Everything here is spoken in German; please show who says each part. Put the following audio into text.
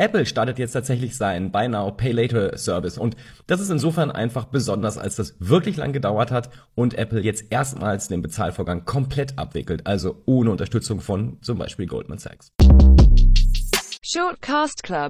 Speaker 1: Apple startet jetzt tatsächlich seinen Buy Now Pay Later Service. Und das ist insofern einfach besonders, als das wirklich lang gedauert hat und Apple jetzt erstmals den Bezahlvorgang komplett abwickelt, also ohne Unterstützung von zum Beispiel Goldman Sachs. Shortcast Club.